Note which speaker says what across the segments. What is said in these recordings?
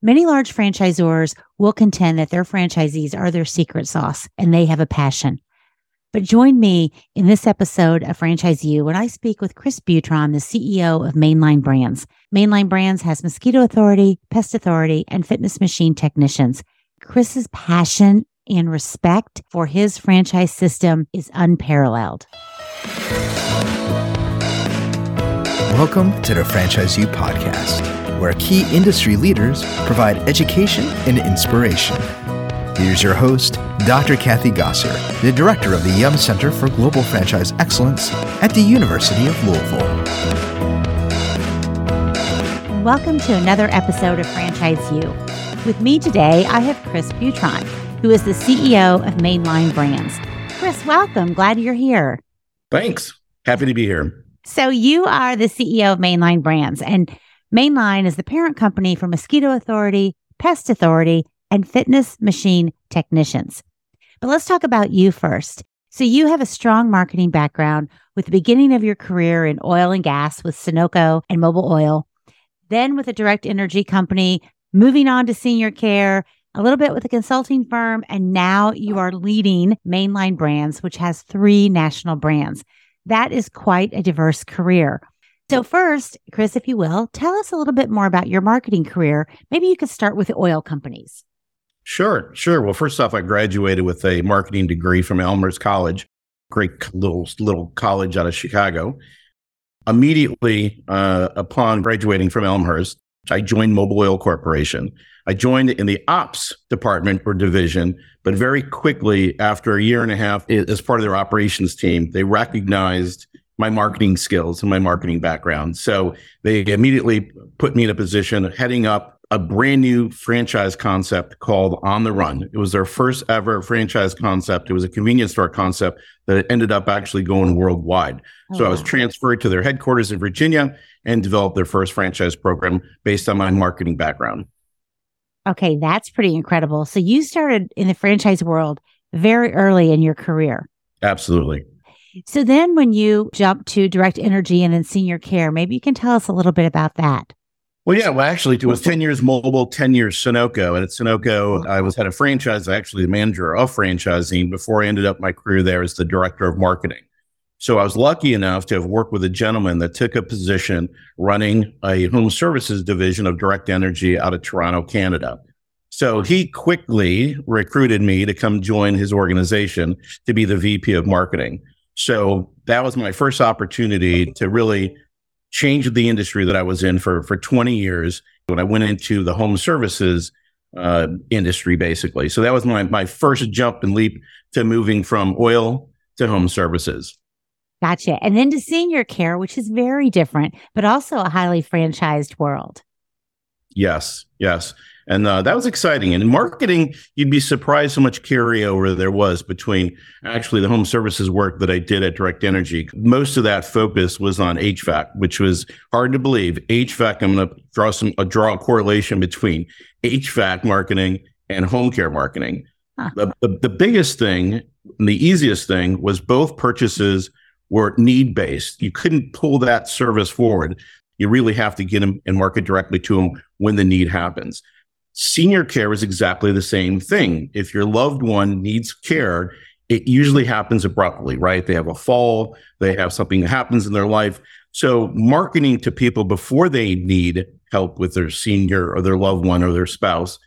Speaker 1: Many large franchisors will contend that their franchisees are their secret sauce and they have a passion. But join me in this episode of Franchise U when I speak with Chris Buitron, the CEO of Mainline Brands. Mainline Brands has Mosquito Authority, Pest Authority, and Fitness Machine technicians. Chris's passion and respect for his franchise system is unparalleled.
Speaker 2: Welcome to the Franchise U podcast, where key industry leaders provide education and inspiration. Here's your host, Dr. Kathy Gosser, the director of the Yum Center for Global Franchise Excellence at the University of Louisville.
Speaker 1: Welcome to another episode of Franchise U. With me today, I have Chris Buitron, who is the CEO of Mainline Brands. Chris, welcome. Glad you're here.
Speaker 3: Thanks. Happy to be here.
Speaker 1: So, you are the CEO of Mainline Brands, and Mainline is the parent company for Mosquito Authority, Pest Authority, and fitness machine technicians. But let's talk about you first. So, you have a strong marketing background with the beginning of your career in oil and gas with Sunoco and Mobil Oil, then with a direct energy company, moving on to senior care, a little bit with a consulting firm, and now you are leading Mainline Brands, which has three national brands. That is quite a diverse career. So, first, Chris, if you will, tell us a little bit more about your marketing career. Maybe you could start with oil companies.
Speaker 3: Sure, sure. Well, first off, I graduated with a marketing degree from Elmhurst College, great little little college out of Chicago. Immediately uh, upon graduating from Elmhurst, I joined Mobil Oil Corporation. I joined in the ops department or division, but very quickly, after a year and a half as part of their operations team, they recognized my marketing skills and my marketing background. So they immediately put me in a position of heading up a brand new franchise concept called On the Run. It was their first ever franchise concept. It was a convenience store concept that ended up actually going worldwide. Oh, so I was oh. transferred to their headquarters in Virginia and developed their first franchise program based on my marketing background.
Speaker 1: Okay, that's pretty incredible. So you started in the franchise world very early in your career.
Speaker 3: Absolutely.
Speaker 1: So then when you jump to direct energy and then senior care, maybe you can tell us a little bit about that.
Speaker 3: Well, yeah, well, actually, it was 10 years Mobil, 10 years Sunoco. And at Sunoco, I was head of franchise, actually the manager of franchising before I ended up my career there as the director of marketing. So I was lucky enough to have worked with a gentleman that took a position running a home services division of direct energy out of Toronto, Canada. So he quickly recruited me to come join his organization to be the VP of marketing. So that was my first opportunity to really change the industry that I was in for, for 20 years when I went into the home services uh, industry, basically. So that was my, my first jump and leap to moving from oil to home services.
Speaker 1: Gotcha. And then to senior care, which is very different, but also a highly franchised world.
Speaker 3: Yes, yes. And uh, that was exciting. And in marketing, you'd be surprised how much carryover there was between actually the home services work that I did at Direct Energy. Most of that focus was on HVAC, which was hard to believe. HVAC, I'm going to draw some uh, draw a correlation between HVAC marketing and home care marketing. Huh. The, the, the biggest thing and the easiest thing was both purchases were need based. You couldn't pull that service forward. You really have to get them and market directly to them when the need happens. Senior care is exactly the same thing. If your loved one needs care, it usually happens abruptly, right? They have a fall, they have something that happens in their life. So, marketing to people before they need help with their senior or their loved one or their spouse,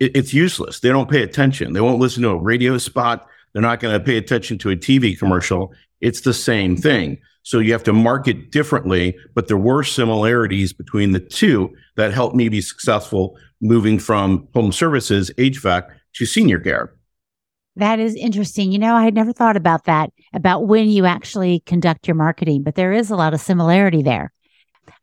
Speaker 3: it, it's useless. They don't pay attention. They won't listen to a radio spot. They're not going to pay attention to a TV commercial. It's the same thing. So you have to market differently, but there were similarities between the two that helped me be successful moving from home services, HVAC, to senior care.
Speaker 1: That is interesting. You know, I had never thought about that, about when you actually conduct your marketing, but there is a lot of similarity there.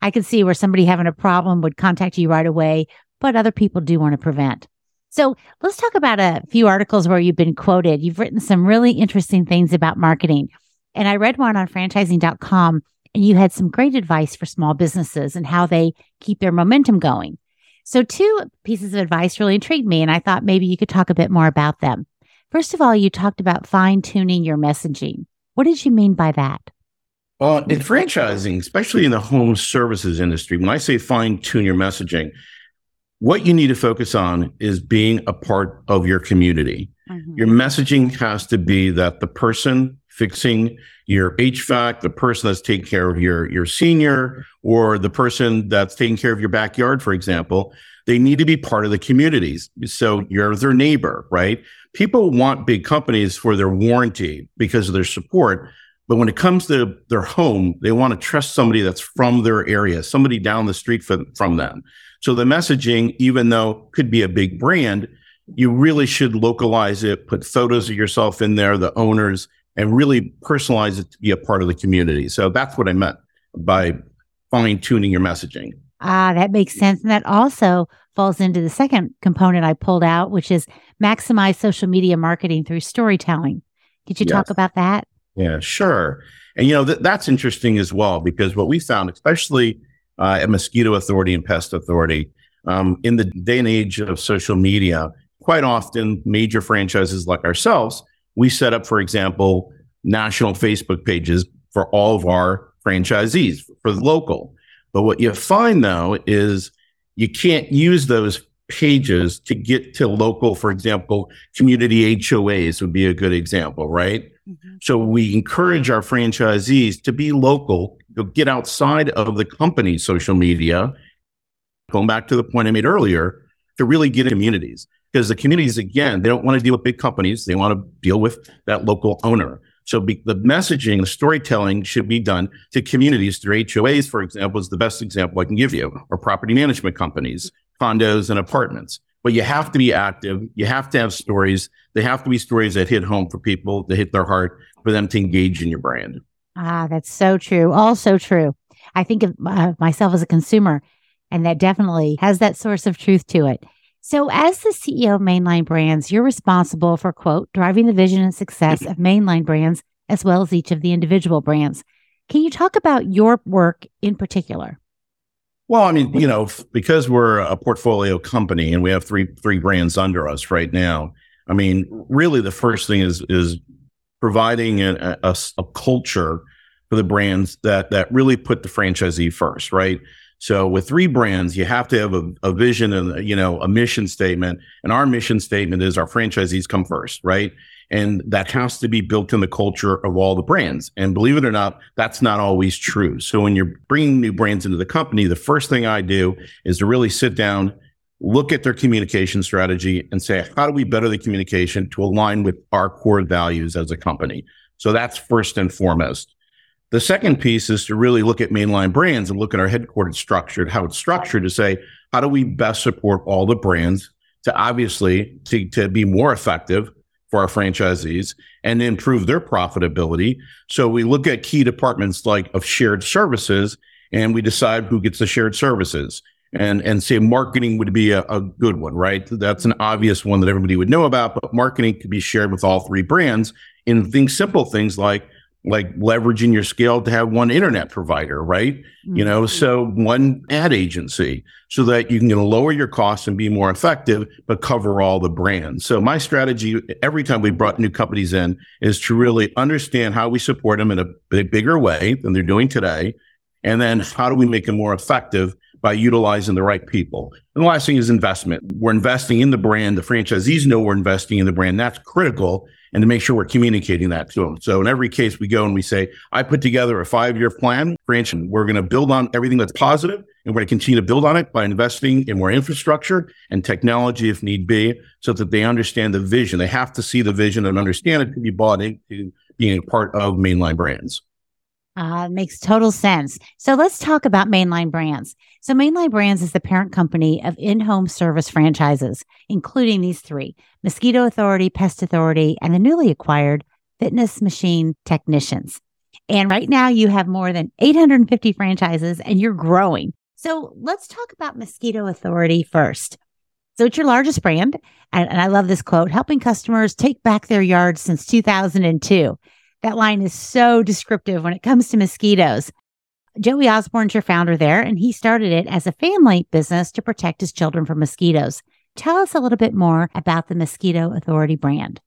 Speaker 1: I could see where somebody having a problem would contact you right away, but other people do want to prevent. So let's talk about a few articles where you've been quoted. You've written some really interesting things about marketing. And I read one on franchising.com, and you had some great advice for small businesses and how they keep their momentum going. So, two pieces of advice really intrigued me, and I thought maybe you could talk a bit more about them. First of all, you talked about fine tuning your messaging. What did you mean by that?
Speaker 3: Well, in franchising, especially in the home services industry, when I say fine tune your messaging, what you need to focus on is being a part of your community. Mm-hmm. Your messaging has to be that the person fixing your HVAC, the person that's taking care of your, your senior, or the person that's taking care of your backyard, for example, they need to be part of the communities. So you're their neighbor, right? People want big companies for their warranty because of their support. But when it comes to their home, they want to trust somebody that's from their area, somebody down the street from, from them. So the messaging, even though could be a big brand, you really should localize it, put photos of yourself in there, the owners, and really personalize it to be a part of the community. So that's what I meant by fine tuning your messaging.
Speaker 1: Ah, that makes sense. And that also falls into the second component I pulled out, which is maximize social media marketing through storytelling. Could you yes. talk about that?
Speaker 3: Yeah, sure. And, you know, th- that's interesting as well, because what we found, especially uh, at Mosquito Authority and Pest Authority, um, in the day and age of social media, quite often major franchises like ourselves, we set up, for example, national Facebook pages for all of our franchisees for the local. But what you find though is you can't use those pages to get to local, for example, community HOAs would be a good example, right? Mm-hmm. So we encourage our franchisees to be local, to get outside of the company's social media. Going back to the point I made earlier, to really get in communities because the communities, again, they don't want to deal with big companies. They want to deal with that local owner. So be, the messaging, the storytelling should be done to communities through HOAs, for example, is the best example I can give you, or property management companies, condos and apartments. But you have to be active. You have to have stories. They have to be stories that hit home for people, that hit their heart, for them to engage in your brand.
Speaker 1: Ah, that's so true. All so true. I think of uh, myself as a consumer, and that definitely has that source of truth to it. So, as the CEO of Mainline Brands, you're responsible for, quote, driving the vision and success of Mainline Brands as well as each of the individual brands. Can you talk about your work in particular?
Speaker 3: Well, I mean, you know, because we're a portfolio company and we have three three brands under us right now. I mean, really, the first thing is is providing a, a, a culture for the brands that that really put the franchisee first, right? So with three brands, you have to have a, a vision and you know a mission statement. And our mission statement is our franchisees come first, right? And that has to be built in the culture of all the brands. And believe it or not, that's not always true. So when you're bringing new brands into the company, the first thing I do is to really sit down, look at their communication strategy and say, how do we better the communication to align with our core values as a company? So that's first and foremost. The second piece is to really look at mainline brands and look at our headquarters structure, how it's structured to say, how do we best support all the brands to obviously to, to be more effective for our franchisees and improve their profitability. So we look at key departments like of shared services and we decide who gets the shared services. And, and say marketing would be a, a good one, right? That's an obvious one that everybody would know about, but marketing could be shared with all three brands in things, simple things like like leveraging your scale to have one internet provider, right? Mm-hmm. You know, mm-hmm. so one ad agency so that you can lower your costs and be more effective, but cover all the brands. So my strategy every time we brought new companies in is to really understand how we support them in a bigger way than they're doing today. And then how do we make them more effective by utilizing the right people. And the last thing is investment. We're investing in the brand. The franchisees know we're investing in the brand. That's critical and to make sure we're communicating that to them. So in every case, we go and we say, I put together a five year plan, branch, and we're going to build on everything that's positive, and we're going to continue to build on it by investing in more infrastructure and technology if need be, so that they understand the vision. They have to see the vision and understand it to be bought into being a part of mainline brands.
Speaker 1: Uh, makes total sense. So let's talk about Mainline Brands. So Mainline Brands is the parent company of in-home service franchises, including these three, Mosquito Authority, Pest Authority, and the newly acquired Fitness Machine Technicians. And right now you have more than 850 franchises and you're growing. So let's talk about Mosquito Authority first. So it's your largest brand. And, and I love this quote, helping customers take back their yards since 2002. That line is so descriptive when it comes to mosquitoes. Joey Osborne's your founder there, and he started it as a family business to protect his children from mosquitoes. Tell us a little bit more about the Mosquito Authority brand.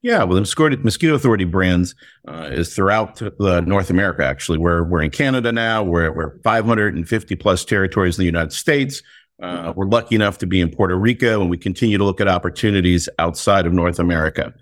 Speaker 3: Yeah, well, the Mosquito, Authority brands uh, is throughout North America. Actually, we're we're in Canada now. We're we're 550 plus territories in the United States. Uh, we're lucky enough to be in Puerto Rico, and we continue to look at opportunities outside of North America.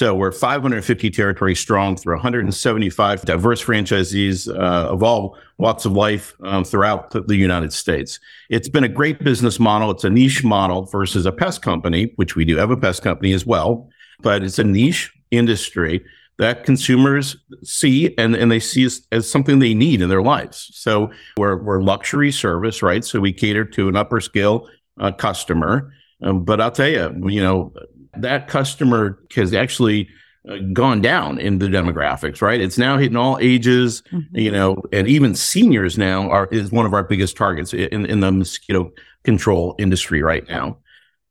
Speaker 3: So we're 550 territories strong through 175 diverse franchisees uh, of all walks of life um, throughout the United States. It's been a great business model. It's a niche model versus a pest company, which we do have a pest company as well, but it's a niche industry that consumers see and, and they see as, as something they need in their lives. So we're, we're luxury service, right? So we cater to an upper scale uh, customer. Um, but I'll tell you, you know, that customer has actually uh, gone down in the demographics, right? It's now hitting all ages, mm-hmm. you know, and even seniors now are is one of our biggest targets in, in the mosquito control industry right now.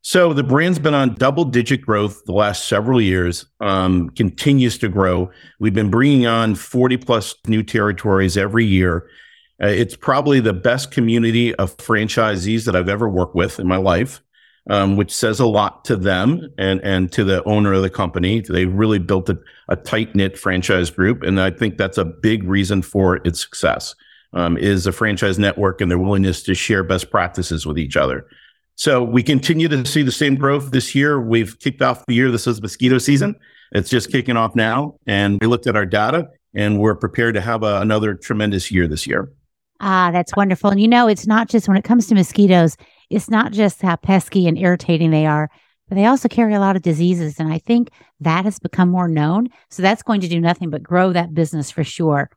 Speaker 3: So the brand's been on double digit growth the last several years, um, continues to grow. We've been bringing on 40 plus new territories every year. Uh, it's probably the best community of franchisees that I've ever worked with in my life um, which says a lot to them and and to the owner of the company. They really built a, a tight knit franchise group, and I think that's a big reason for its success. Um, is a franchise network and their willingness to share best practices with each other. So we continue to see the same growth this year. We've kicked off the year. This is mosquito season. It's just kicking off now, and we looked at our data, and we're prepared to have a, another tremendous year this year.
Speaker 1: Ah, that's wonderful. And you know, it's not just when it comes to mosquitoes, it's not just how pesky and irritating they are, but they also carry a lot of diseases. And I think that has become more known. So that's going to do nothing but grow that business for sure.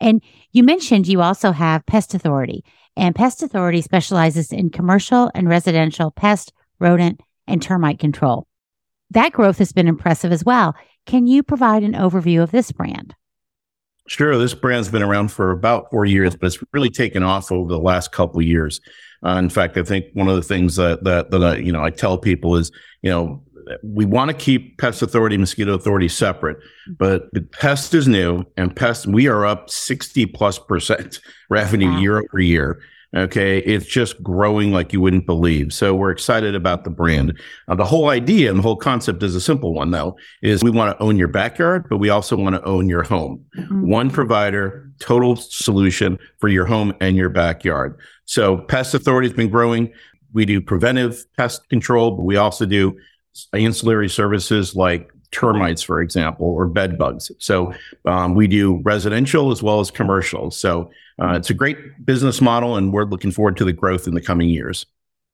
Speaker 1: And you mentioned you also have Pest Authority, and Pest Authority specializes in commercial and residential pest, rodent, and termite control. That growth has been impressive as well. Can you provide an overview of this brand?
Speaker 3: Sure. This brand's been around for about four years, but it's really taken off over the last couple years. Uh, in fact, I think one of the things that that that I, you know I tell people is you know we want to keep Pest Authority, Mosquito Authority separate, but Pest is new, and Pest we are up sixty plus percent revenue wow. year over year. Okay, it's just growing like you wouldn't believe. So we're excited about the brand. Uh, the whole idea and the whole concept is a simple one, though: is we want to own your backyard, but we also want to own your home. Mm-hmm. One provider, total solution for your home and your backyard. So Pest Authority has been growing. We do preventive pest control, but we also do ancillary services like termites, for example, or bed bugs. So um, we do residential as well as commercial. So uh, it's a great business model, and we're looking forward to the growth in the coming years.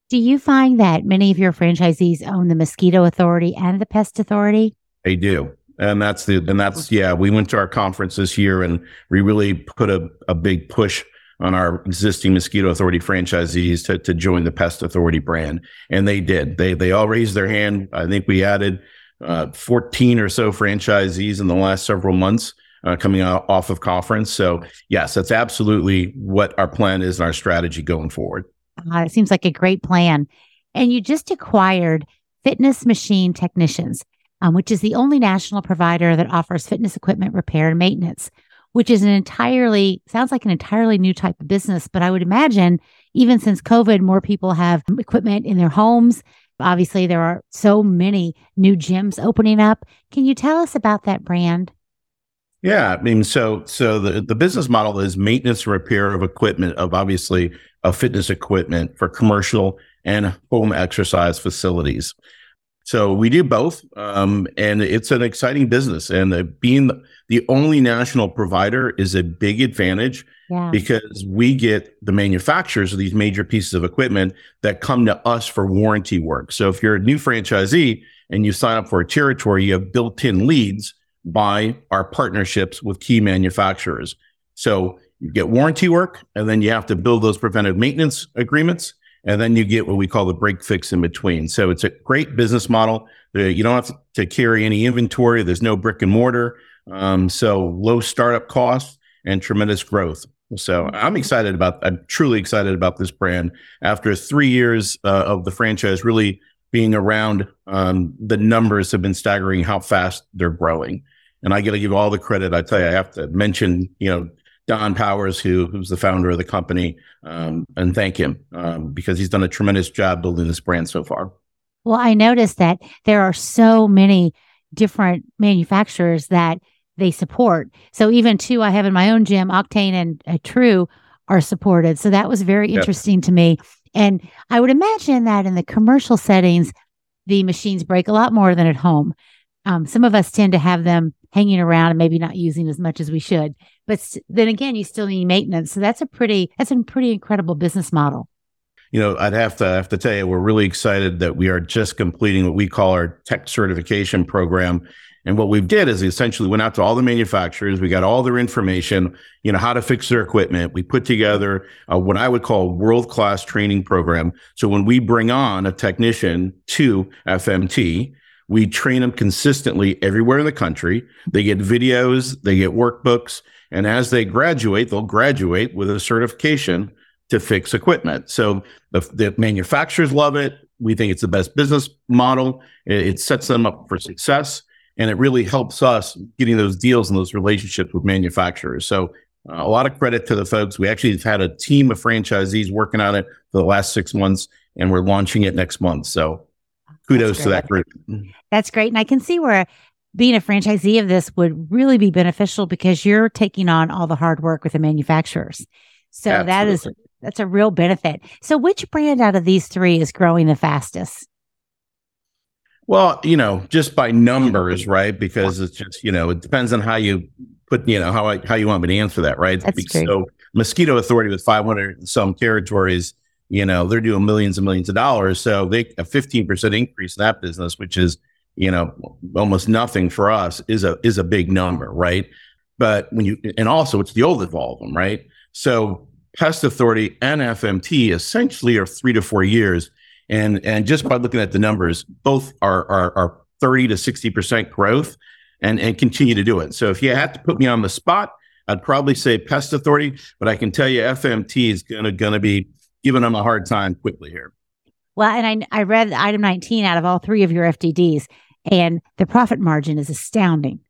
Speaker 1: Do you find that many of your franchisees own the Mosquito Authority and the Pest Authority?
Speaker 3: They do. And that's the and that's yeah, we went to our conference this year and we really put a, a big push on our existing mosquito authority franchisees to, to join the pest authority brand and they did they they all raised their hand i think we added uh, 14 or so franchisees in the last several months uh, coming out off of conference. So yes, that's absolutely what our plan is and our strategy going forward.
Speaker 1: Uh, it seems like a great plan. And you just acquired Fitness Machine Technicians, um, which is the only national provider that offers fitness equipment repair and maintenance, which is an entirely, sounds like an entirely new type of business. But I would imagine even since COVID, more people have equipment in their homes. Obviously, there are so many new gyms opening up. Can you tell us about that brand?
Speaker 3: Yeah, I mean, so so the the business model is maintenance repair of equipment of obviously of fitness equipment for commercial and home exercise facilities. So we do both, um, and it's an exciting business. And the, being the only national provider is a big advantage yeah. because we get the manufacturers of these major pieces of equipment that come to us for warranty work. So if you're a new franchisee and you sign up for a territory, you have built-in leads by our partnerships with key manufacturers. So you get warranty work, and then you have to build those preventive maintenance agreements, and then you get what we call the break fix in between. So it's a great business model. You don't have to carry any inventory. There's no brick and mortar. Um, so low startup costs and tremendous growth. So I'm excited about. I'm truly excited about this brand. After three years uh, of the franchise really being around, um, the numbers have been staggering. How fast they're growing, and I got to give all the credit. I tell you, I have to mention, you know, Don Powers, who who's the founder of the company, um, and thank him um, because he's done a tremendous job building this brand so far.
Speaker 1: Well, I noticed that there are so many different manufacturers that they support. So even two I have in my own gym, Octane and uh, True, are supported. So that was very interesting to me. And I would imagine that in the commercial settings, the machines break a lot more than at home. Um, some of us tend to have them hanging around and maybe not using as much as we should. But then again, you still need maintenance. So that's a pretty that's a pretty incredible business model.
Speaker 3: You know, I'd have to I have to tell you, we're really excited that we are just completing what we call our tech certification program. And what we did is we essentially went out to all the manufacturers. We got all their information, you know, how to fix their equipment. We put together what I would call world class training program. So when we bring on a technician to FMT, we train them consistently everywhere in the country. They get videos, they get workbooks, and as they graduate, they'll graduate with a certification to fix equipment. So the, the manufacturers love it. We think it's the best business model. It, it sets them up for success, and it really helps us getting those deals and those relationships with manufacturers. So uh, a lot of credit to the folks. We actually have had a team of franchisees working on it for the last six months, and we're launching it next month. So kudos to that group.
Speaker 1: That's great. And I can see where being a franchisee of this would really be beneficial because you're taking on all the hard work with the manufacturers. So Absolutely. that is that's a real benefit. So which brand out of these three is growing the fastest?
Speaker 3: Well, you know, just by numbers, right? Because it's just, you know, it depends on how you put, you know, how I, how you want me to answer that, right?
Speaker 1: That's
Speaker 3: so Mosquito Authority with 500 some territories you know, they're doing millions and millions of dollars. So they a 15% increase in that business, which is, you know, almost nothing for us is a is a big number, right? But when you and also it's the oldest of all of them, right? So Pest Authority and FMT essentially are three to four years. And and just by looking at the numbers, both are are, are 30 to 60% growth and, and continue to do it. So if you had to put me on the spot, I'd probably say Pest Authority, but I can tell you FMT is gonna gonna be giving them a hard time quickly here.
Speaker 1: Well, and I, I read item 19 out of all three of your FDDs, and the profit margin is astounding.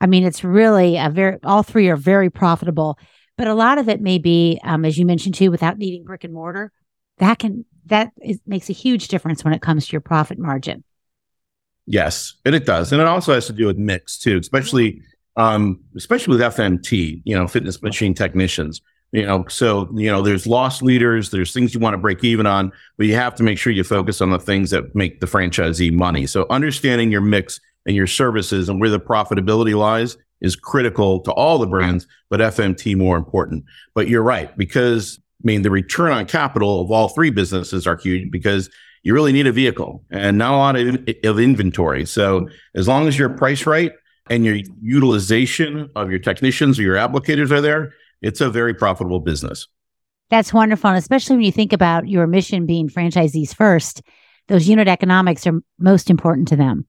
Speaker 1: I mean, it's really a very, all three are very profitable, but a lot of it may be, um, as you mentioned too, without needing brick and mortar. That can, that is, makes a huge difference when it comes to your profit margin.
Speaker 3: Yes, and it does. And it also has to do with mix too, especially, um, especially with FMT, you know, fitness machine technicians you know so you know there's lost leaders there's things you want to break even on but you have to make sure you focus on the things that make the franchisee money. So understanding your mix and your services and where the profitability lies is critical to all the brands but fmt more important. But you're right because i mean the return on capital of all three businesses are huge because you really need a vehicle and not a lot of, of inventory. So as long as you're priced right and your utilization of your technicians or your applicators are there it's a very profitable business.
Speaker 1: That's wonderful. And especially when you think about your mission being franchisees first, those unit economics are most important to them.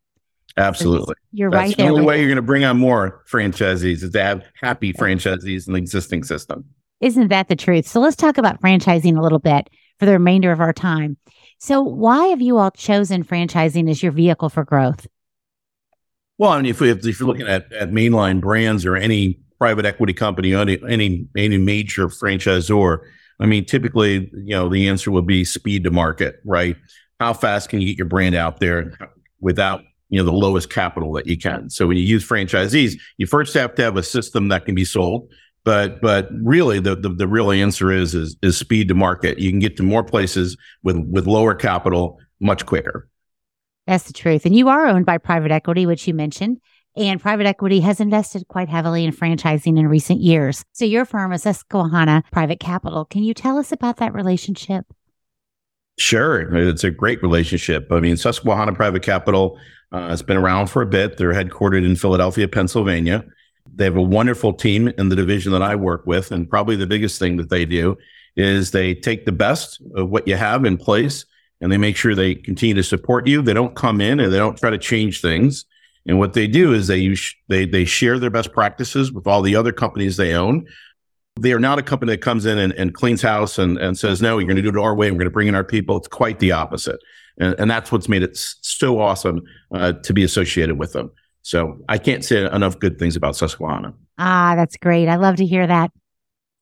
Speaker 3: Absolutely.
Speaker 1: You're
Speaker 3: That's
Speaker 1: right
Speaker 3: the only way you're going to bring on more franchisees is to have happy franchisees in the existing system.
Speaker 1: Isn't that the truth? So let's talk about franchising a little bit for the remainder of our time. So, why have you all chosen franchising as your vehicle for growth?
Speaker 3: Well, I mean, if, we, if you're looking at, at mainline brands or any private equity company, any any any major franchisor, I mean, typically, you know, the answer would be speed to market, right? How fast can you get your brand out there without you know the lowest capital that you can? So when you use franchisees, you first have to have a system that can be sold. But but really, the, the the real answer is is is speed to market. You can get to more places with with lower capital much quicker.
Speaker 1: That's the truth. And you are owned by private equity, which you mentioned and private equity has invested quite heavily in franchising in recent years. So your firm is Susquehanna Private Capital. Can you tell us about that relationship?
Speaker 3: Sure. It's a great relationship. I mean, Susquehanna Private Capital uh, has been around for a bit. They're headquartered in Philadelphia, Pennsylvania. They have a wonderful team in the division that I work with. And probably the biggest thing that they do is they take the best of what you have in place and they make sure they continue to support you. They don't come in and they don't try to change things. And what they do is they use they they share their best practices with all the other companies they own. They are not a company that comes in and, and cleans house and, and says, no, you're going to do it our way. We're going to bring in our people. It's quite the opposite. And, and that's what's made it so awesome uh, to be associated with them. So I can't say enough good things about Susquehanna.
Speaker 1: Ah, that's great. I love to hear that.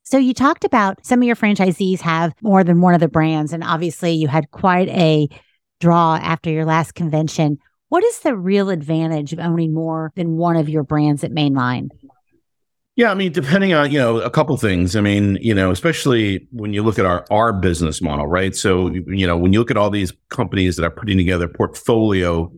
Speaker 1: So you talked about some of your franchisees have more than one of the brands, and obviously you had quite a draw after your last convention. What is the real advantage of owning more than one of your brands at Mainline?
Speaker 3: Yeah, I mean, depending on you know a couple things. I mean, you know, especially when you look at our our business model, right? So you know, when you look at all these companies that are putting together portfolio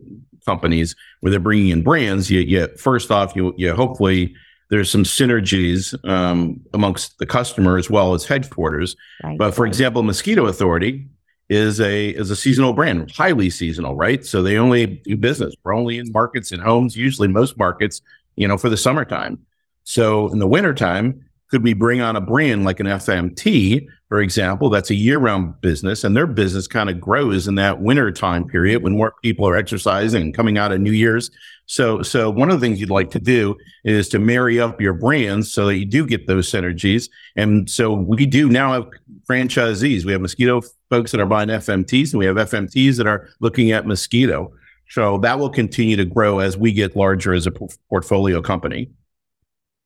Speaker 3: companies where they're bringing in brands, you, you first off, you you hopefully there's some synergies um, amongst the customer as well as headquarters. Right. But for example, Mosquito Authority is a is a seasonal brand, highly seasonal, right? So they only do business. We're only in markets and homes, usually most markets, you know, for the summertime. So in the wintertime, could we bring on a brand like an FMT, for example, that's a year-round business and their business kind of grows in that winter time period when more people are exercising and coming out of New Year's. So, so one of the things you'd like to do is to marry up your brands so that you do get those synergies. And so we do now have franchisees. We have mosquito folks that are buying FMTs and we have FMTs that are looking at mosquito. So that will continue to grow as we get larger as a portfolio company.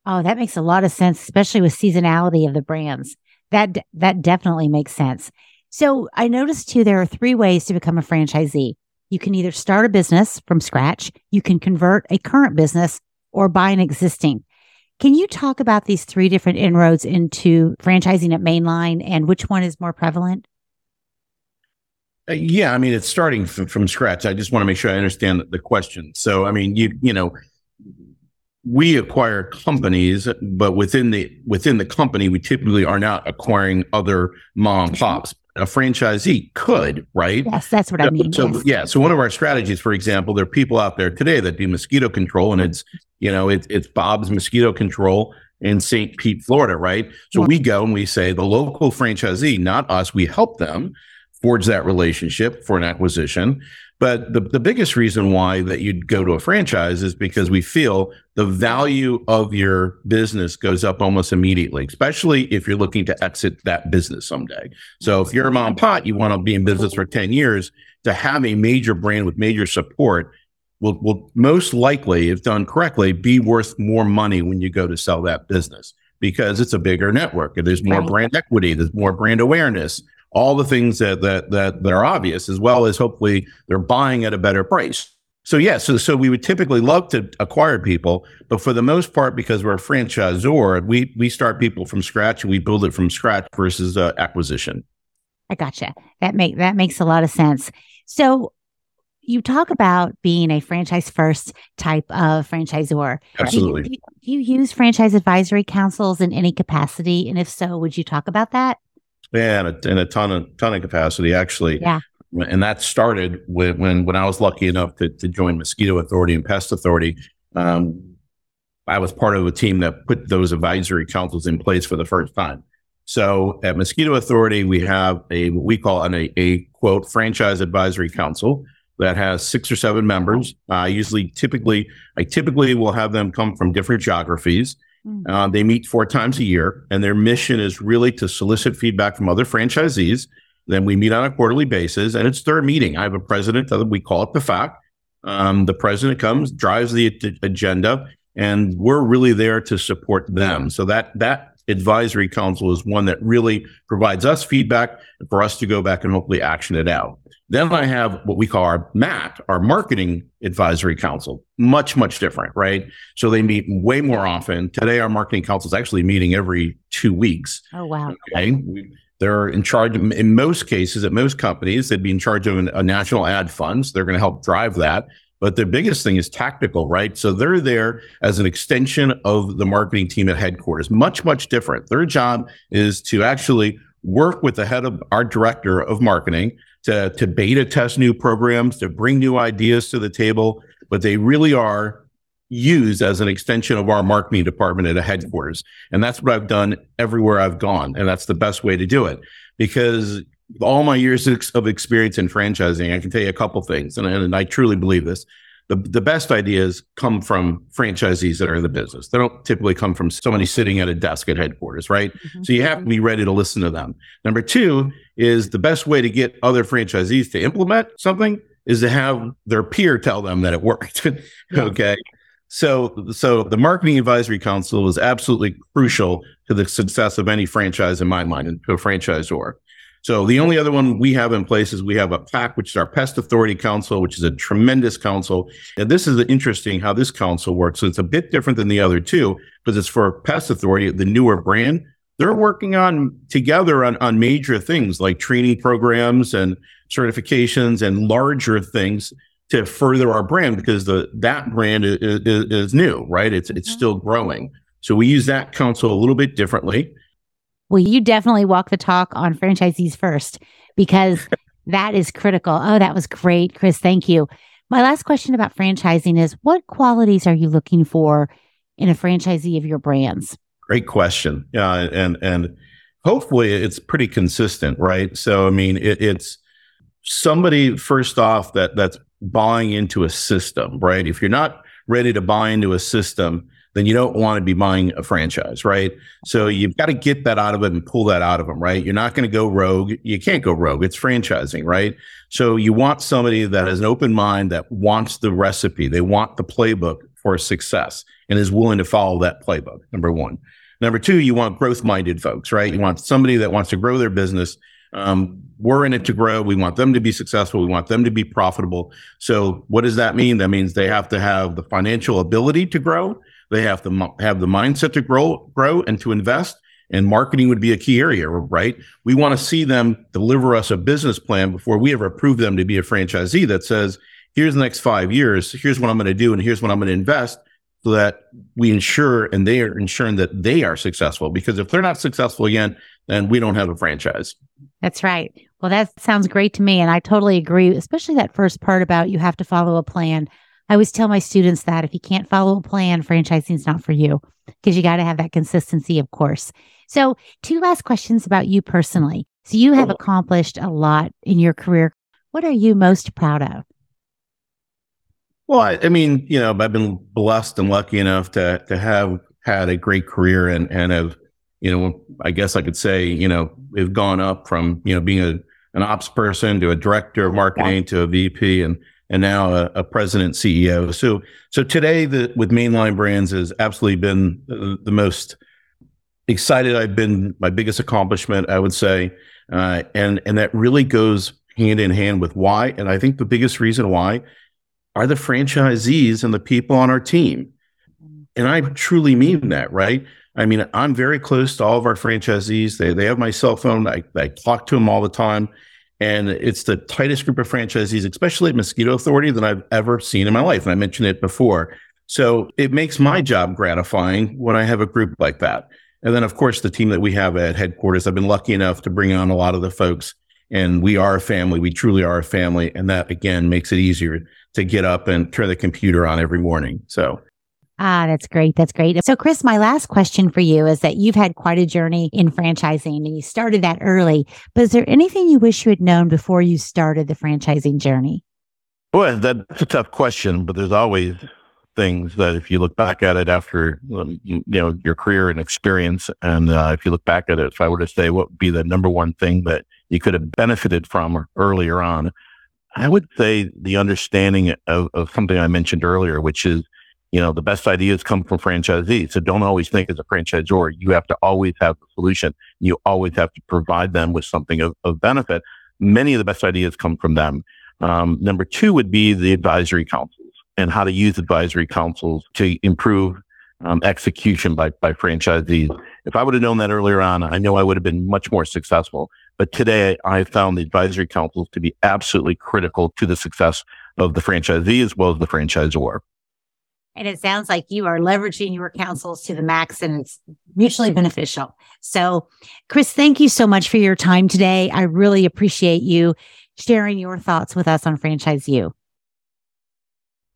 Speaker 1: Oh, that makes a lot of sense, especially with seasonality of the brands. That that definitely makes sense. So I noticed too there are three ways to become a franchisee. You can either start a business from scratch, you can convert a current business, or buy an existing. Can you talk about these three different inroads into franchising at Mainline and which one is more prevalent?
Speaker 3: Uh, yeah, I mean it's starting from, from scratch. I just want to make sure I understand the question. So, I mean, you you know, we acquire companies, but within the within the company, we typically are not acquiring other mom and pops. A franchisee could, right?
Speaker 1: Yes, that's what I mean.
Speaker 3: So
Speaker 1: yes.
Speaker 3: yeah, so one of our strategies, for example, there are people out there today that do mosquito control, and it's you know it's it's Bob's Mosquito Control in St. Pete, Florida, right? So yeah. we go and we say the local franchisee, not us, we help them forge that relationship for an acquisition. But the, the biggest reason why that you'd go to a franchise is because we feel the value of your business goes up almost immediately, especially if you're looking to exit that business someday. So if you're a mom pot, you want to be in business for 10 years, to have a major brand with major support will, will most likely, if done correctly, be worth more money when you go to sell that business because it's a bigger network and there's more brand equity, there's more brand awareness all the things that that that, that are obvious, as well as hopefully they're buying at a better price. So yeah, so so we would typically love to acquire people, but for the most part, because we're a franchisor, we we start people from scratch and we build it from scratch versus uh, acquisition.
Speaker 1: I gotcha. That make that makes a lot of sense. So you talk about being a franchise first type of franchisor.
Speaker 3: Absolutely.
Speaker 1: Do you, do you use franchise advisory councils in any capacity? And if so, would you talk about that?
Speaker 3: Yeah, in a, and a ton of ton of capacity actually.
Speaker 1: Yeah.
Speaker 3: And that started when when, when I was lucky enough to, to join Mosquito Authority and Pest Authority. Um, I was part of a team that put those advisory councils in place for the first time. So at Mosquito Authority, we have a what we call an, a, a quote franchise advisory council that has six or seven members. I uh, usually, typically, I typically will have them come from different geographies. Mm. Uh, they meet four times a year, and their mission is really to solicit feedback from other franchisees. Then we meet on a quarterly basis, and it's their meeting. I have a president, that we call it the FAC. Um, the president comes, drives the agenda, and we're really there to support them. So that that advisory council is one that really provides us feedback for us to go back and hopefully action it out. Then I have what we call our MAC, our marketing advisory council, much, much different, right? So they meet way more often. Today, our marketing council is actually meeting every two weeks.
Speaker 1: Oh, wow.
Speaker 3: Okay. They're in charge, in most cases, at most companies, they'd be in charge of a national ad funds. They're going to help drive that. But the biggest thing is tactical, right? So they're there as an extension of the marketing team at headquarters, much, much different. Their job is to actually work with the head of our director of marketing to, to beta test new programs, to bring new ideas to the table, but they really are used as an extension of our marketing department at a headquarters. And that's what I've done everywhere I've gone. And that's the best way to do it because all my years of experience in franchising, I can tell you a couple things, and, and I truly believe this. The, the best ideas come from franchisees that are in the business. They don't typically come from somebody sitting at a desk at headquarters, right? Mm-hmm. So you have to be ready to listen to them. Number two is the best way to get other franchisees to implement something is to have their peer tell them that it worked. okay. So, so the marketing advisory council is absolutely crucial to the success of any franchise in my mind and to a franchisor. So the only other one we have in place is we have a PAC, which is our Pest Authority Council, which is a tremendous council. And this is interesting how this council works. So it's a bit different than the other two because it's for Pest Authority, the newer brand. They're working on together on, on major things like training programs and certifications and larger things to further our brand because the that brand is, is, is new, right? It's it's mm-hmm. still growing. So we use that council a little bit differently.
Speaker 1: Well, you definitely walk the talk on franchisees first because that is critical. Oh, that was great, Chris. Thank you. My last question about franchising is what qualities are you looking for in a franchisee of your brands?
Speaker 3: Great question. Yeah, and and hopefully it's pretty consistent, right? So I mean, it, it's somebody first off that that's buying into a system, right? If you're not ready to buy into a system, then you don't want to be buying a franchise, right? So you've got to get that out of it and pull that out of them, right? You're not going to go rogue. You can't go rogue. It's franchising, right? So you want somebody that has an open mind that wants the recipe. They want the playbook for success and is willing to follow that playbook. Number one. Number two, you want growth minded folks, right? You want somebody that wants to grow their business. Um, we're in it to grow. We want them to be successful. We want them to be profitable. So, what does that mean? That means they have to have the financial ability to grow they have to have the mindset to grow, grow and to invest. And marketing would be a key area, right? We want to see them deliver us a business plan before we ever approve them to be a franchisee that says, here's the next five years, here's what I'm going to do, and here's what I'm going to invest so that we ensure and they are ensuring that they are successful. Because if they're not successful again, then we don't have a franchise.
Speaker 1: That's right. Well, that sounds great to me. And I totally agree, especially that first part about you have to follow a plan. I always tell my students that if you can't follow a plan, franchising is not for you because you got to have that consistency, of course. So, two last questions about you personally. So, you have accomplished a lot in your career. What are you most proud of?
Speaker 3: Well, I, I mean, you know, I've been blessed and lucky enough to to have had a great career and and have, you know, I guess I could say, you know, have gone up from you know being a an ops person to a director of marketing to a VP and and now a, a president CEO. So so today the with mainline brands has absolutely been the, the most excited I've been. My biggest accomplishment, I would say, uh, and and that really goes hand in hand with why. And I think the biggest reason why are the franchisees and the people on our team. And I truly mean that, right? I mean, I'm very close to all of our franchisees. They they have my cell phone. I, I talk to them all the time. And it's the tightest group of franchisees, especially at Mosquito Authority, that I've ever seen in my life. And I mentioned it before. So it makes my job gratifying when I have a group like that. And then, of course, the team that we have at headquarters, I've been lucky enough to bring on a lot of the folks, and we are a family. We truly are a family. And that, again, makes it easier to get up and turn the computer on every morning. So
Speaker 1: Ah, that's great. That's great. So, Chris, my last question for you is that you've had quite a journey in franchising and you started that early. But is there anything you wish you had known before you started the franchising journey?
Speaker 3: Well, that's a tough question, but there's always things that if you look back at it after um, you know your career and experience, and uh, if you look back at it, if I were to say what would be the number one thing that you could have benefited from earlier on, I would say the understanding of, of something I mentioned earlier, which is you know, the best ideas come from franchisees. So don't always think as a franchisor, you have to always have the solution. You always have to provide them with something of, of benefit. Many of the best ideas come from them. Um, number two would be the advisory councils and how to use advisory councils to improve um, execution by, by franchisees. If I would have known that earlier on, I know I would have been much more successful. But today I found the advisory councils to be absolutely critical to the success of the franchisee as well as the franchisor.
Speaker 1: And it sounds like you are leveraging your councils to the max and it's mutually beneficial. So, Chris, thank you so much for your time today. I really appreciate you sharing your thoughts with us on Franchise U.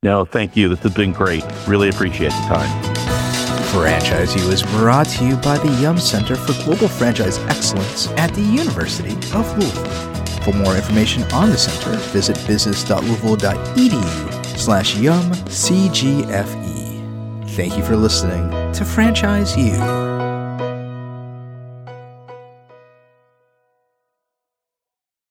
Speaker 3: No, thank you. This has been great. Really appreciate the time.
Speaker 2: Franchise U is brought to you by the Yum Center for Global Franchise Excellence at the University of Louisville. For more information on the center, visit business.louisville.edu slash yum CGFE. Thank you for listening to Franchise U.